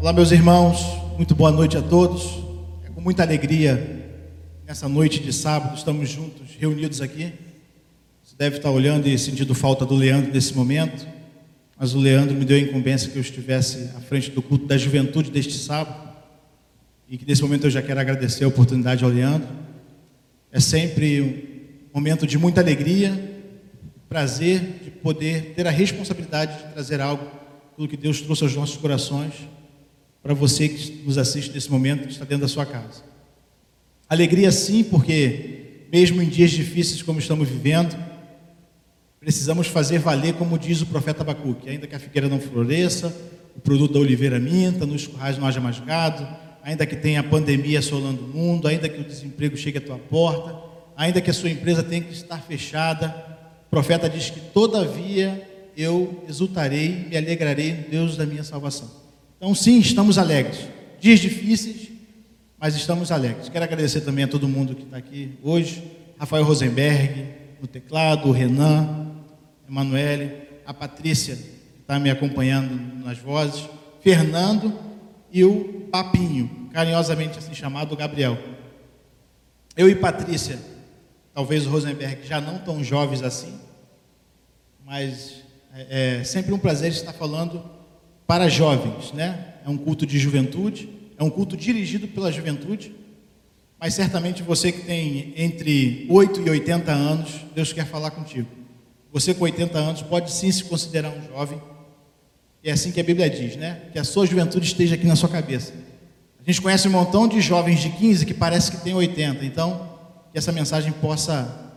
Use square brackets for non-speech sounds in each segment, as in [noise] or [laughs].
Olá, meus irmãos, muito boa noite a todos. É com muita alegria, nessa noite de sábado, estamos juntos, reunidos aqui. Você deve estar olhando e sentindo falta do Leandro nesse momento, mas o Leandro me deu a incumbência que eu estivesse à frente do culto da juventude deste sábado, e que nesse momento eu já quero agradecer a oportunidade ao Leandro. É sempre um momento de muita alegria, prazer de poder ter a responsabilidade de trazer algo, pelo que Deus trouxe aos nossos corações para você que nos assiste nesse momento, que está dentro da sua casa. Alegria sim, porque mesmo em dias difíceis como estamos vivendo, precisamos fazer valer, como diz o profeta Abacuque, ainda que a figueira não floresça, o produto da oliveira minta, nos currais não haja mais gado, ainda que tenha a pandemia assolando o mundo, ainda que o desemprego chegue à tua porta, ainda que a sua empresa tenha que estar fechada, o profeta diz que todavia eu exultarei, me alegrarei no Deus da minha salvação. Então, sim, estamos alegres. Dias difíceis, mas estamos alegres. Quero agradecer também a todo mundo que está aqui hoje. Rafael Rosenberg, no teclado, o Renan, Emanuele, a Patrícia, que está me acompanhando nas vozes, Fernando e o Papinho, carinhosamente assim chamado Gabriel. Eu e Patrícia, talvez o Rosenberg já não tão jovens assim, mas é, é sempre um prazer estar falando para jovens, né? É um culto de juventude, é um culto dirigido pela juventude, mas certamente você que tem entre 8 e 80 anos, Deus quer falar contigo. Você com 80 anos pode sim se considerar um jovem, e é assim que a Bíblia diz, né? Que a sua juventude esteja aqui na sua cabeça. A gente conhece um montão de jovens de 15 que parece que tem 80, então que essa mensagem possa,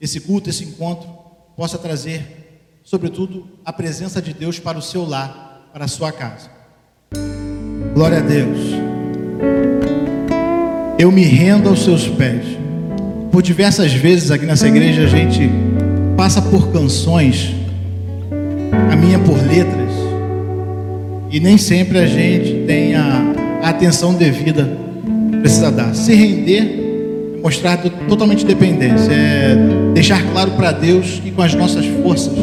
esse culto, esse encontro, possa trazer, sobretudo, a presença de Deus para o seu lar para a sua casa. Glória a Deus. Eu me rendo aos seus pés. Por diversas vezes aqui nessa igreja a gente passa por canções, caminha por letras, e nem sempre a gente tem a, atenção devida precisa dar. Se render é mostrar totalmente dependência, é deixar claro para Deus que com as nossas forças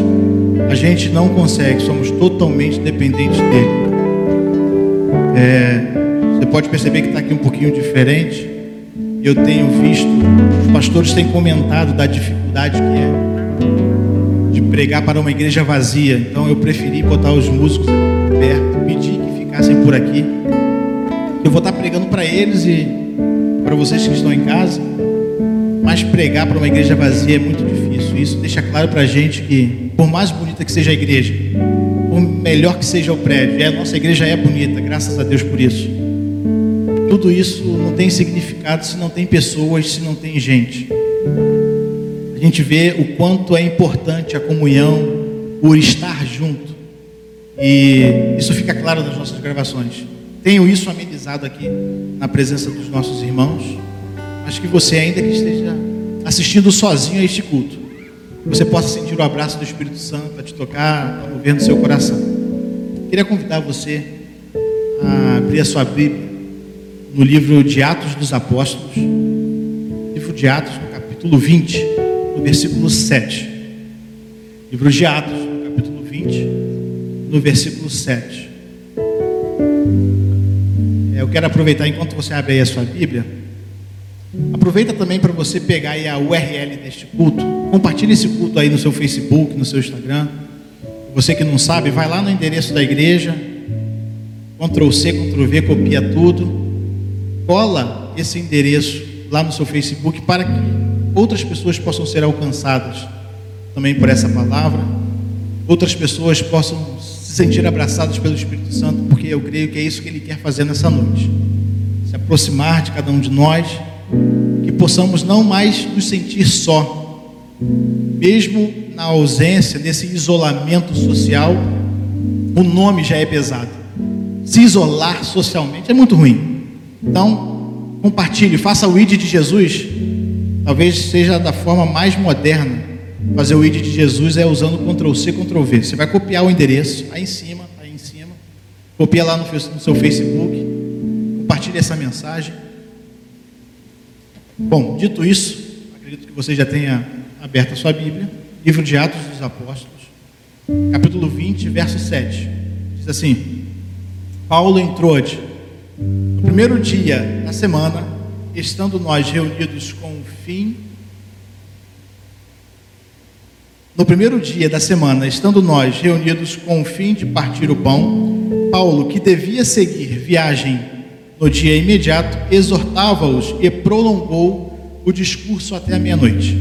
a gente não consegue, somos totalmente dependentes dele. É, você pode perceber que está aqui um pouquinho diferente. Eu tenho visto, os pastores têm comentado da dificuldade que é de pregar para uma igreja vazia. Então eu preferi botar os músicos perto, pedir que ficassem por aqui. Eu vou estar pregando para eles e para vocês que estão em casa. Mas pregar para uma igreja vazia é muito difícil. Isso deixa claro para a gente que por mais bonita que seja a igreja, por melhor que seja o prédio, a nossa igreja é bonita, graças a Deus por isso. Tudo isso não tem significado se não tem pessoas, se não tem gente. A gente vê o quanto é importante a comunhão, por estar junto. E isso fica claro nas nossas gravações. Tenho isso amenizado aqui na presença dos nossos irmãos. Acho que você ainda que esteja assistindo sozinho a este culto, você possa sentir o abraço do Espírito Santo a te tocar, a mover no seu coração. Queria convidar você a abrir a sua Bíblia no livro de Atos dos Apóstolos, livro de Atos, no capítulo 20, no versículo 7. Livro de Atos, no capítulo 20, no versículo 7. É, eu quero aproveitar enquanto você abre aí a sua Bíblia Aproveita também para você pegar aí a URL deste culto. Compartilhe esse culto aí no seu Facebook, no seu Instagram. Você que não sabe, vai lá no endereço da igreja. Ctrl C, Ctrl V, copia tudo. Cola esse endereço lá no seu Facebook para que outras pessoas possam ser alcançadas também por essa palavra. Outras pessoas possam se sentir abraçadas pelo Espírito Santo, porque eu creio que é isso que ele quer fazer nessa noite. Se aproximar de cada um de nós que possamos não mais nos sentir só, mesmo na ausência desse isolamento social, o nome já é pesado. Se isolar socialmente é muito ruim. Então, compartilhe, faça o ID de Jesus. Talvez seja da forma mais moderna. Fazer o ID de Jesus é usando Ctrl C, Ctrl V. Você vai copiar o endereço aí em cima, aí em cima. Copia lá no seu Facebook. Compartilhe essa mensagem. Bom, dito isso, acredito que você já tenha aberto a sua Bíblia, livro de Atos dos Apóstolos, capítulo 20, verso 7. Diz assim: Paulo entrou no primeiro dia da semana, estando nós reunidos com o fim No primeiro dia da semana, estando nós reunidos com o fim de partir o pão, Paulo, que devia seguir viagem no dia imediato, exortava-os e prolongou o discurso até a meia-noite.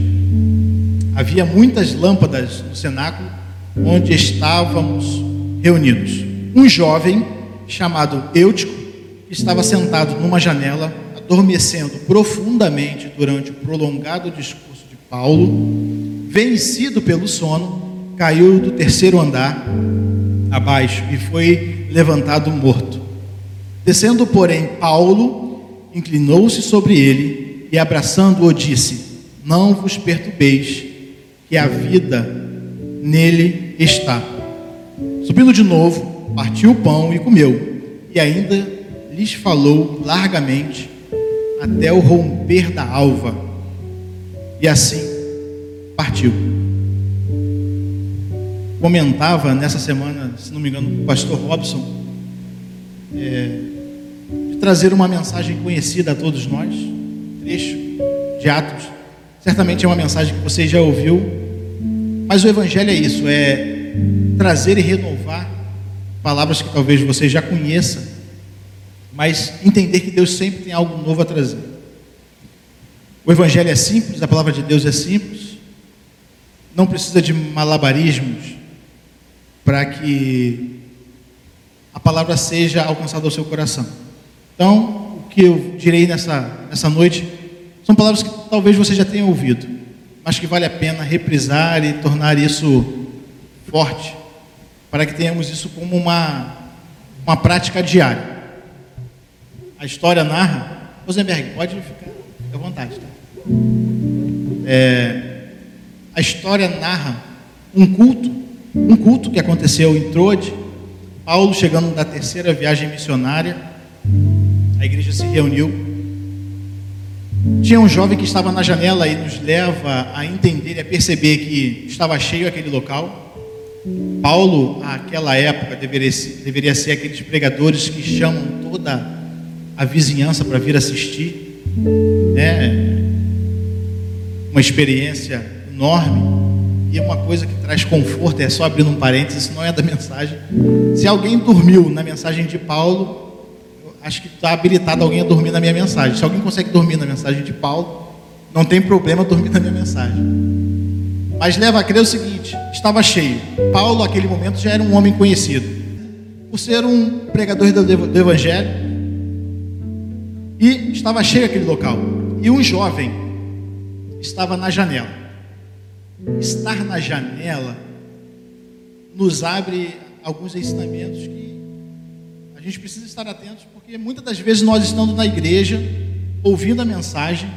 Havia muitas lâmpadas no cenáculo onde estávamos reunidos. Um jovem chamado Eutico estava sentado numa janela, adormecendo profundamente durante o prolongado discurso de Paulo vencido pelo sono, caiu do terceiro andar abaixo e foi levantado morto. Descendo, porém, Paulo inclinou-se sobre ele e, abraçando-o, disse: Não vos perturbeis, que a vida nele está. Subindo de novo, partiu o pão e comeu, e ainda lhes falou largamente até o romper da alva. E assim partiu. Comentava nessa semana, se não me engano, o pastor Robson, é, de trazer uma mensagem conhecida a todos nós, trecho de Atos. Certamente é uma mensagem que você já ouviu, mas o Evangelho é isso, é trazer e renovar palavras que talvez você já conheça, mas entender que Deus sempre tem algo novo a trazer. O Evangelho é simples, a palavra de Deus é simples, não precisa de malabarismos para que a palavra seja alcançada ao seu coração. Então, o que eu direi nessa, nessa noite são palavras que talvez você já tenha ouvido, mas que vale a pena reprisar e tornar isso forte, para que tenhamos isso como uma, uma prática diária. A história narra. Rosenberg, pode ficar à vontade. Tá? É, a história narra um culto, um culto que aconteceu em Trode, Paulo chegando da terceira viagem missionária, a igreja se reuniu. Tinha um jovem que estava na janela e nos leva a entender e a perceber que estava cheio aquele local. Paulo, naquela época, deveria ser, deveria ser aqueles pregadores que chamam toda a vizinhança para vir assistir. Né? Uma experiência enorme e é uma coisa que traz conforto, é só abrindo um parênteses, isso não é da mensagem. Se alguém dormiu na mensagem de Paulo, acho que está habilitado alguém a dormir na minha mensagem. Se alguém consegue dormir na mensagem de Paulo, não tem problema dormir na minha mensagem. Mas leva a crer o seguinte: estava cheio. Paulo, naquele momento, já era um homem conhecido, por ser um pregador do Evangelho, e estava cheio aquele local. E um jovem estava na janela estar na janela nos abre alguns ensinamentos que a gente precisa estar atentos, porque muitas das vezes nós estamos na igreja, ouvindo a mensagem,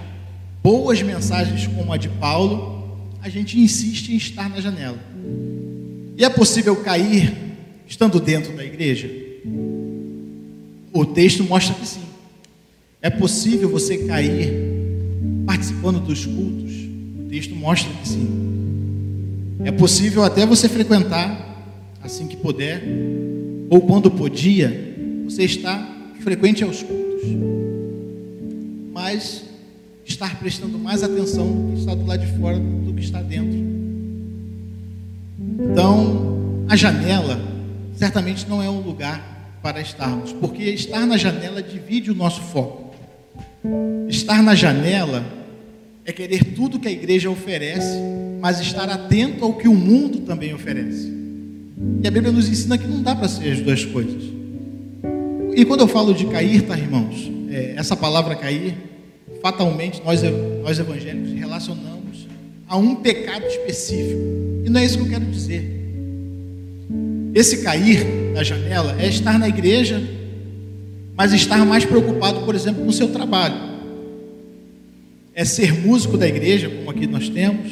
boas mensagens como a de Paulo, a gente insiste em estar na janela. E é possível cair estando dentro da igreja? O texto mostra que sim. É possível você cair participando dos cultos? O texto mostra que sim. É possível até você frequentar assim que puder, ou quando podia, você está frequente aos cultos. Mas estar prestando mais atenção no que está do lado de fora do que está dentro. Então, a janela certamente não é um lugar para estarmos, porque estar na janela divide o nosso foco. Estar na janela é querer tudo que a igreja oferece, mas estar atento ao que o mundo também oferece. E a Bíblia nos ensina que não dá para ser as duas coisas. E quando eu falo de cair, tá, irmãos? É, essa palavra cair, fatalmente nós, nós evangélicos relacionamos a um pecado específico. E não é isso que eu quero dizer. Esse cair da janela é estar na igreja, mas estar mais preocupado, por exemplo, com o seu trabalho é ser músico da igreja, como aqui nós temos,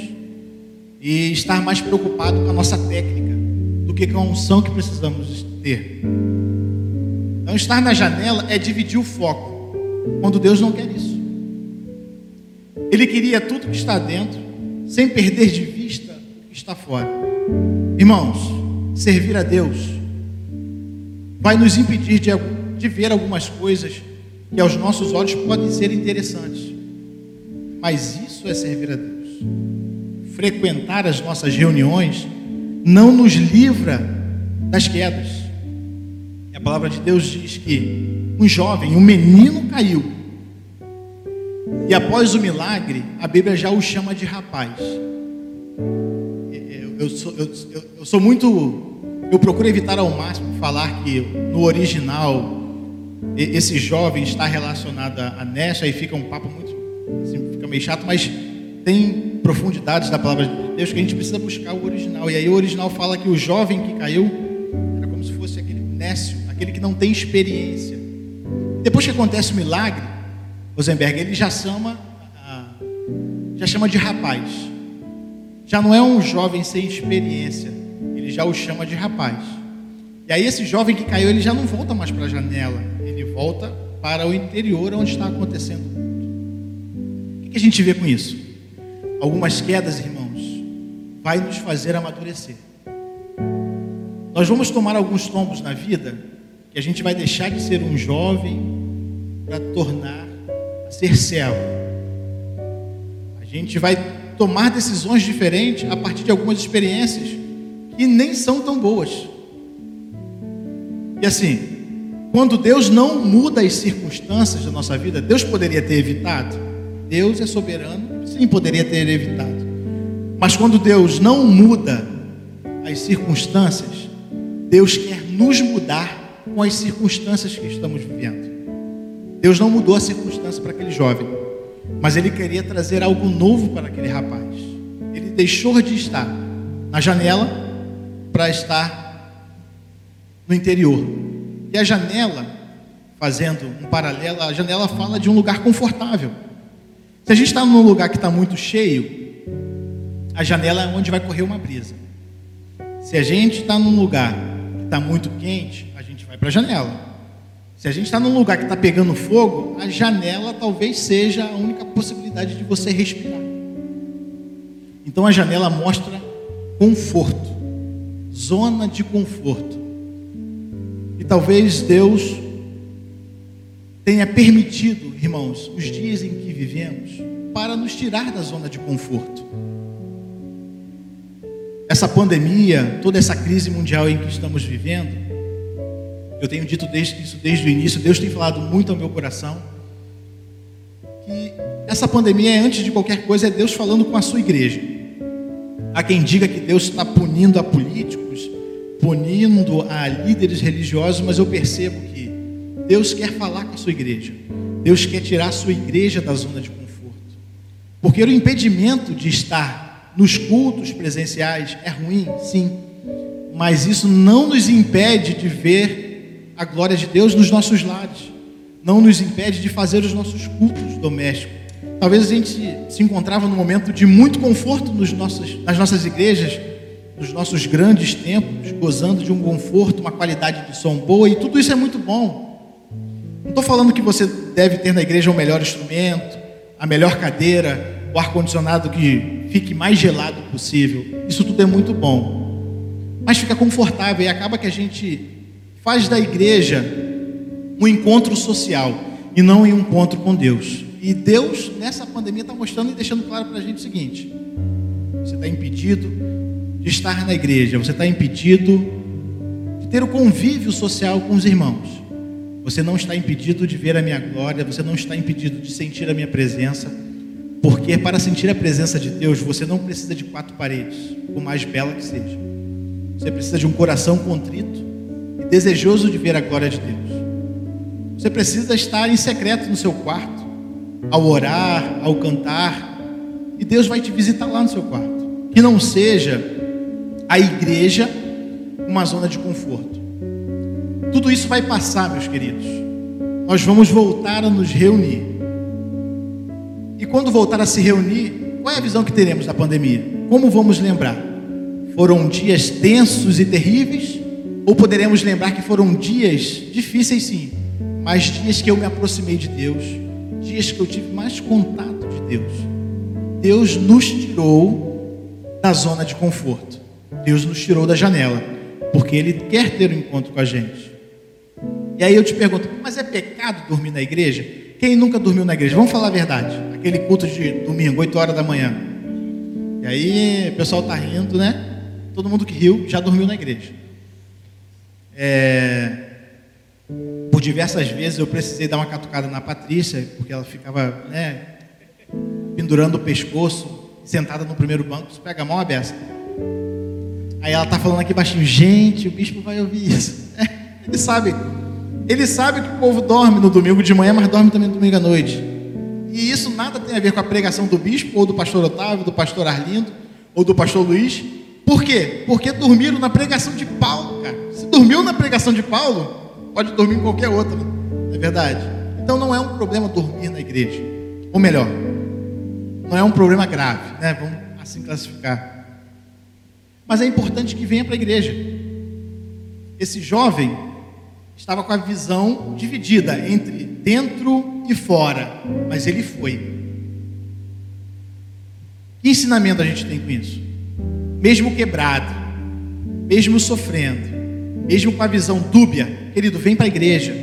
e estar mais preocupado com a nossa técnica do que com a unção que precisamos ter. Então, estar na janela é dividir o foco, quando Deus não quer isso. Ele queria tudo que está dentro, sem perder de vista o que está fora. Irmãos, servir a Deus vai nos impedir de, de ver algumas coisas que aos nossos olhos podem ser interessantes. Mas isso é servir a Deus. Frequentar as nossas reuniões não nos livra das quedas. A palavra de Deus diz que um jovem, um menino caiu. E após o milagre, a Bíblia já o chama de rapaz. Eu, eu, sou, eu, eu sou muito. Eu procuro evitar ao máximo falar que no original esse jovem está relacionado a Nessa e fica um papo muito. Assim, fica meio chato, mas tem profundidades da palavra de Deus que a gente precisa buscar o original. E aí o original fala que o jovem que caiu era como se fosse aquele nécio, aquele que não tem experiência. Depois que acontece o milagre, Rosenberg, ele já chama, já chama de rapaz. Já não é um jovem sem experiência, ele já o chama de rapaz. E aí esse jovem que caiu, ele já não volta mais para a janela, ele volta para o interior onde está acontecendo o que a gente vê com isso? Algumas quedas, irmãos, vai nos fazer amadurecer. Nós vamos tomar alguns tombos na vida a gente vai deixar de ser um jovem para tornar a ser servo. A gente vai tomar decisões diferentes a partir de algumas experiências que nem são tão boas. E assim, quando Deus não muda as circunstâncias da nossa vida, Deus poderia ter evitado. Deus é soberano, sim, poderia ter evitado. Mas quando Deus não muda as circunstâncias, Deus quer nos mudar com as circunstâncias que estamos vivendo. Deus não mudou a circunstância para aquele jovem, mas ele queria trazer algo novo para aquele rapaz. Ele deixou de estar na janela para estar no interior. E a janela, fazendo um paralelo, a janela fala de um lugar confortável. Se a gente está num lugar que está muito cheio, a janela é onde vai correr uma brisa. Se a gente está num lugar que está muito quente, vai para a janela. Se a gente está num lugar que está pegando fogo, a janela talvez seja a única possibilidade de você respirar. Então a janela mostra conforto, zona de conforto. E talvez Deus tenha permitido, irmãos, os dias em que vivemos, para nos tirar da zona de conforto. Essa pandemia, toda essa crise mundial em que estamos vivendo, eu tenho dito desde, isso desde o início, Deus tem falado muito ao meu coração, que essa pandemia, é, antes de qualquer coisa, é Deus falando com a sua igreja. Há quem diga que Deus está punindo a políticos, punindo a líderes religiosos, mas eu percebo que Deus quer falar com a sua igreja. Deus quer tirar a sua igreja da zona de conforto. Porque o impedimento de estar nos cultos presenciais é ruim, sim. Mas isso não nos impede de ver a glória de Deus nos nossos lares. Não nos impede de fazer os nossos cultos domésticos. Talvez a gente se encontrava num momento de muito conforto nos nossos, nas nossas igrejas, nos nossos grandes templos, gozando de um conforto, uma qualidade de som boa, e tudo isso é muito bom. Não estou falando que você deve ter na igreja o melhor instrumento, a melhor cadeira, o ar-condicionado que fique mais gelado possível. Isso tudo é muito bom. Mas fica confortável e acaba que a gente faz da igreja um encontro social e não um encontro com Deus. E Deus, nessa pandemia, está mostrando e deixando claro para a gente o seguinte: você está impedido de estar na igreja, você está impedido de ter o convívio social com os irmãos. Você não está impedido de ver a minha glória, você não está impedido de sentir a minha presença, porque para sentir a presença de Deus, você não precisa de quatro paredes, por mais bela que seja. Você precisa de um coração contrito desejoso de ver a glória de Deus. Você precisa estar em secreto no seu quarto, ao orar, ao cantar, e Deus vai te visitar lá no seu quarto. Que não seja a igreja uma zona de conforto. Tudo isso vai passar, meus queridos. Nós vamos voltar a nos reunir. E quando voltar a se reunir, qual é a visão que teremos da pandemia? Como vamos lembrar? Foram dias tensos e terríveis? Ou poderemos lembrar que foram dias difíceis, sim, mas dias que eu me aproximei de Deus, dias que eu tive mais contato de Deus? Deus nos tirou da zona de conforto. Deus nos tirou da janela, porque Ele quer ter um encontro com a gente. E aí eu te pergunto, mas é pecado dormir na igreja? Quem nunca dormiu na igreja? Vamos falar a verdade. Aquele culto de domingo, 8 horas da manhã. E aí o pessoal tá rindo, né? Todo mundo que riu já dormiu na igreja. É... Por diversas vezes eu precisei dar uma catucada na Patrícia, porque ela ficava né, pendurando o pescoço, sentada no primeiro banco. Você pega a mão aberta. Aí ela tá falando aqui baixinho, gente, o bispo vai ouvir isso. [laughs] ele sabe, ele sabe que o povo dorme no domingo de manhã, mas dorme também no domingo à noite. E isso nada tem a ver com a pregação do bispo, ou do pastor Otávio, do pastor Arlindo, ou do pastor Luiz. Por quê? Porque dormiram na pregação de Paulo, cara. Dormiu na pregação de Paulo, pode dormir em qualquer outra, não é verdade? Então não é um problema dormir na igreja. Ou melhor, não é um problema grave, né? Vamos assim classificar. Mas é importante que venha para a igreja. Esse jovem estava com a visão dividida entre dentro e fora, mas ele foi. Que ensinamento a gente tem com isso? Mesmo quebrado, mesmo sofrendo, mesmo com a visão dúbia, querido, vem para a igreja.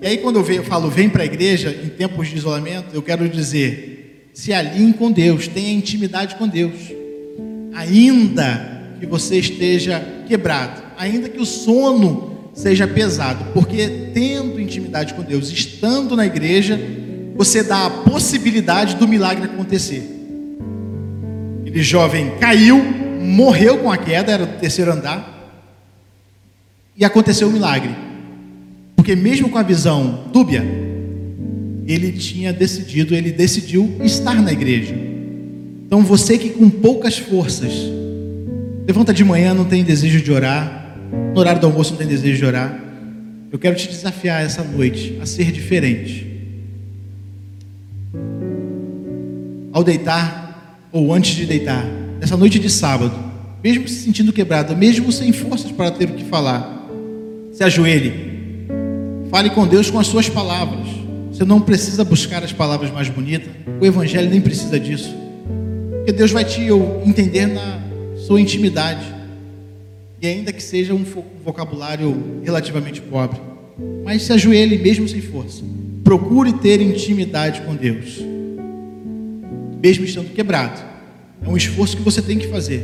E aí, quando eu falo vem para a igreja, em tempos de isolamento, eu quero dizer: se alinhe com Deus, tenha intimidade com Deus. Ainda que você esteja quebrado, ainda que o sono seja pesado, porque tendo intimidade com Deus, estando na igreja, você dá a possibilidade do milagre acontecer. Ele jovem caiu, morreu com a queda, era do terceiro andar, e aconteceu o um milagre. Porque mesmo com a visão dúbia, ele tinha decidido, ele decidiu estar na igreja. Então você que com poucas forças Levanta de manhã, não tem desejo de orar. No horário do almoço não tem desejo de orar. Eu quero te desafiar essa noite a ser diferente. Ao deitar ou antes de deitar, nessa noite de sábado, mesmo se sentindo quebrado, mesmo sem forças para ter o que falar, se ajoelhe. Fale com Deus com as suas palavras. Você não precisa buscar as palavras mais bonitas. O Evangelho nem precisa disso. Porque Deus vai te entender na, sua intimidade. E ainda que seja um vocabulário relativamente pobre, mas se ajoelhe mesmo sem força. Procure ter intimidade com Deus, mesmo estando quebrado. É um esforço que você tem que fazer.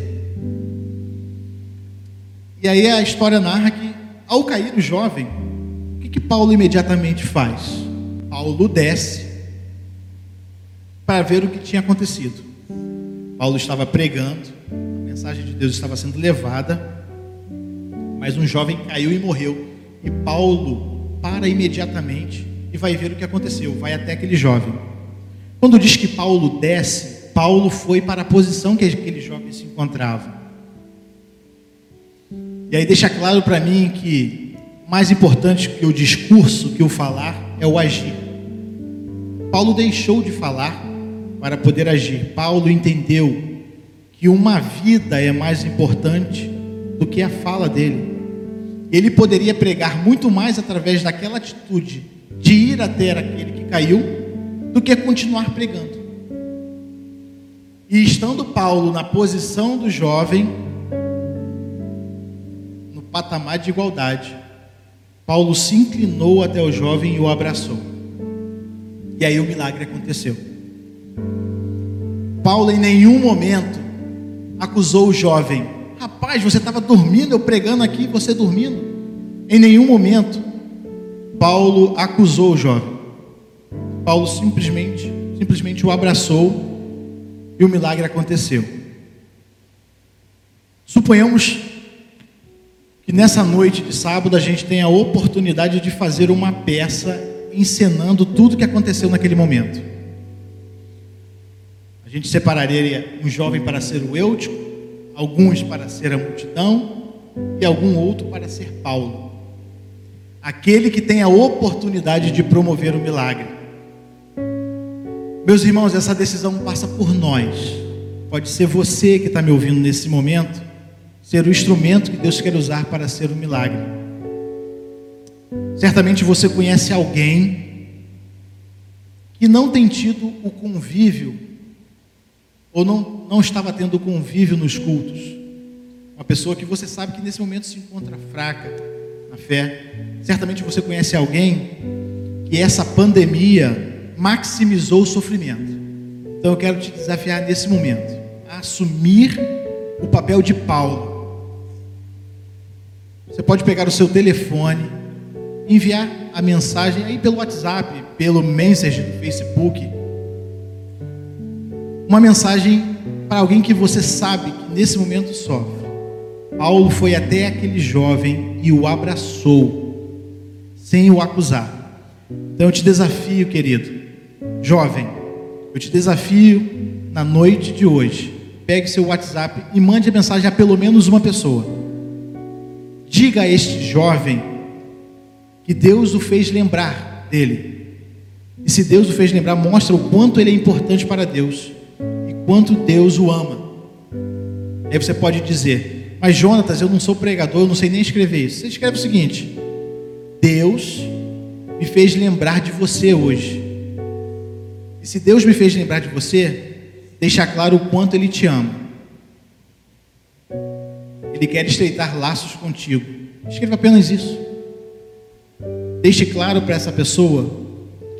E aí a história narra que, ao cair o jovem, o que, que Paulo imediatamente faz? Paulo desce para ver o que tinha acontecido. Paulo estava pregando, mensagem de Deus estava sendo levada, mas um jovem caiu e morreu. E Paulo para imediatamente e vai ver o que aconteceu, vai até aquele jovem. Quando diz que Paulo desce, Paulo foi para a posição que aquele jovem se encontrava. E aí deixa claro para mim que mais importante que o discurso, que o falar, é o agir. Paulo deixou de falar para poder agir. Paulo entendeu que uma vida é mais importante do que a fala dele. Ele poderia pregar muito mais através daquela atitude de ir até aquele que caiu do que continuar pregando. E estando Paulo na posição do jovem, patamar de igualdade, Paulo se inclinou até o jovem e o abraçou. E aí o milagre aconteceu. Paulo em nenhum momento acusou o jovem: Rapaz, você estava dormindo, eu pregando aqui, você dormindo. Em nenhum momento, Paulo acusou o jovem. Paulo simplesmente, simplesmente o abraçou e o milagre aconteceu. Suponhamos que nessa noite de sábado a gente tenha a oportunidade de fazer uma peça encenando tudo que aconteceu naquele momento. A gente separaria um jovem para ser o Eutico, alguns para ser a multidão e algum outro para ser Paulo. Aquele que tem a oportunidade de promover o milagre. Meus irmãos, essa decisão passa por nós. Pode ser você que está me ouvindo nesse momento, ser o instrumento que Deus quer usar para ser o milagre. Certamente você conhece alguém que não tem tido o convívio ou não, não estava tendo convívio nos cultos. Uma pessoa que você sabe que nesse momento se encontra fraca na fé. Certamente você conhece alguém que essa pandemia maximizou o sofrimento. Então eu quero te desafiar nesse momento a assumir o papel de Paulo. Você pode pegar o seu telefone, enviar a mensagem aí pelo WhatsApp, pelo Messenger do Facebook, uma mensagem para alguém que você sabe que nesse momento sofre. Paulo foi até aquele jovem e o abraçou, sem o acusar. Então eu te desafio, querido, jovem, eu te desafio na noite de hoje. Pegue seu WhatsApp e mande a mensagem a pelo menos uma pessoa. Diga a este jovem que Deus o fez lembrar dele. E se Deus o fez lembrar, mostra o quanto ele é importante para Deus e quanto Deus o ama. Aí você pode dizer: Mas Jonatas, eu não sou pregador, eu não sei nem escrever isso. Você escreve o seguinte: Deus me fez lembrar de você hoje. E se Deus me fez lembrar de você, deixa claro o quanto Ele te ama. Ele quer estreitar laços contigo. Escreva apenas isso. Deixe claro para essa pessoa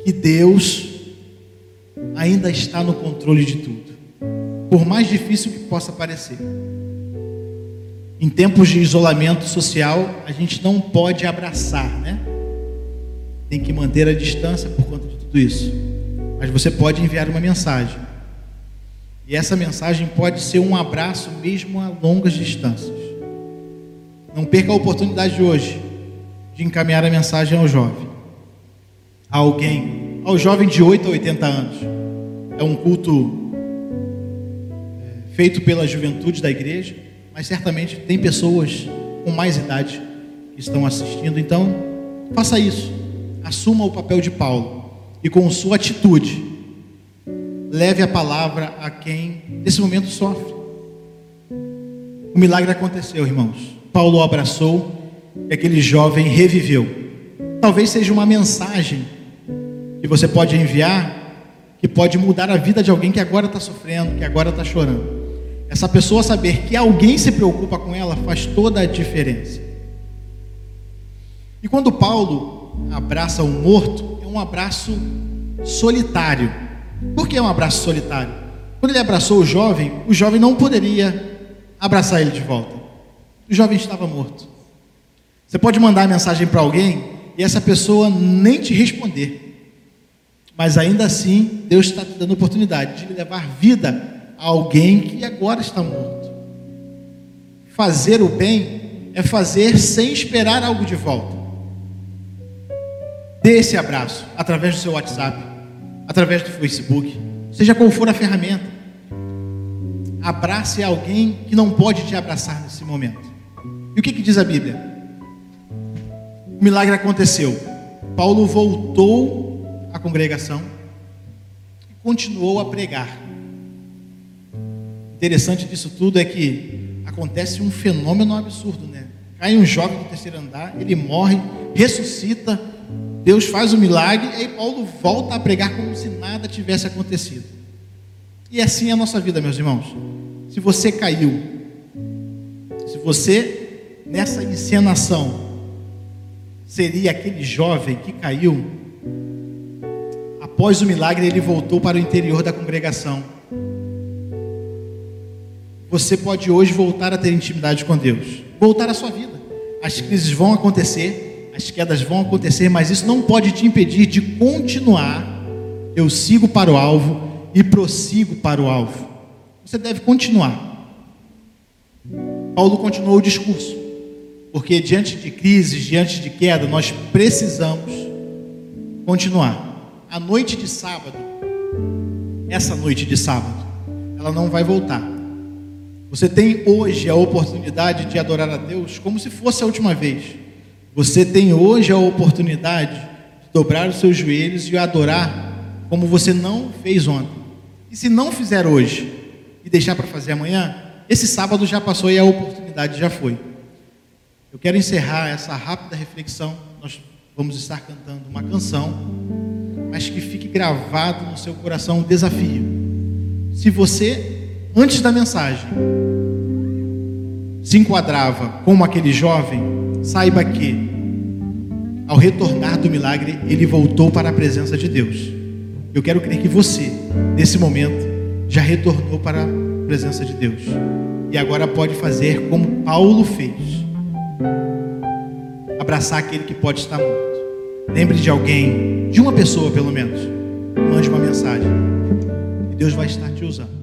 que Deus ainda está no controle de tudo, por mais difícil que possa parecer. Em tempos de isolamento social, a gente não pode abraçar, né? Tem que manter a distância por conta de tudo isso. Mas você pode enviar uma mensagem. E essa mensagem pode ser um abraço mesmo a longas distâncias. Não perca a oportunidade de hoje de encaminhar a mensagem ao jovem, a alguém, ao jovem de 8 a 80 anos. É um culto é, feito pela juventude da igreja, mas certamente tem pessoas com mais idade que estão assistindo. Então, faça isso. Assuma o papel de Paulo e com sua atitude leve a palavra a quem nesse momento sofre. O milagre aconteceu, irmãos. Paulo o abraçou e aquele jovem reviveu. Talvez seja uma mensagem que você pode enviar que pode mudar a vida de alguém que agora está sofrendo, que agora está chorando. Essa pessoa saber que alguém se preocupa com ela faz toda a diferença. E quando Paulo abraça um morto, é um abraço solitário. Por que é um abraço solitário? Quando ele abraçou o jovem, o jovem não poderia abraçar ele de volta. O jovem estava morto. Você pode mandar mensagem para alguém e essa pessoa nem te responder. Mas ainda assim, Deus está te dando oportunidade de levar vida a alguém que agora está morto. Fazer o bem é fazer sem esperar algo de volta. Dê esse abraço através do seu WhatsApp, através do Facebook, seja qual for a ferramenta. Abrace alguém que não pode te abraçar nesse momento. E o que, que diz a Bíblia? o milagre aconteceu. Paulo voltou à congregação e continuou a pregar. Interessante disso tudo é que acontece um fenômeno absurdo, né? Cai um jovem do terceiro andar, ele morre, ressuscita, Deus faz o milagre, e aí Paulo volta a pregar como se nada tivesse acontecido. E assim é a nossa vida, meus irmãos. Se você caiu, se você nessa encenação seria aquele jovem que caiu. Após o milagre, ele voltou para o interior da congregação. Você pode hoje voltar a ter intimidade com Deus, voltar à sua vida. As crises vão acontecer, as quedas vão acontecer, mas isso não pode te impedir de continuar. Eu sigo para o alvo e prossigo para o alvo. Você deve continuar. Paulo continuou o discurso. Porque diante de crises, diante de queda, nós precisamos continuar. A noite de sábado, essa noite de sábado, ela não vai voltar. Você tem hoje a oportunidade de adorar a Deus como se fosse a última vez. Você tem hoje a oportunidade de dobrar os seus joelhos e adorar como você não fez ontem. E se não fizer hoje e deixar para fazer amanhã, esse sábado já passou e a oportunidade já foi. Eu quero encerrar essa rápida reflexão. Nós vamos estar cantando uma canção, mas que fique gravado no seu coração um desafio. Se você, antes da mensagem, se enquadrava como aquele jovem, saiba que ao retornar do milagre, ele voltou para a presença de Deus. Eu quero crer que você, nesse momento, já retornou para a presença de Deus. E agora pode fazer como Paulo fez: abraçar aquele que pode estar morto. Lembre de alguém, de uma pessoa pelo menos. Mande uma mensagem. E Deus vai estar te usando.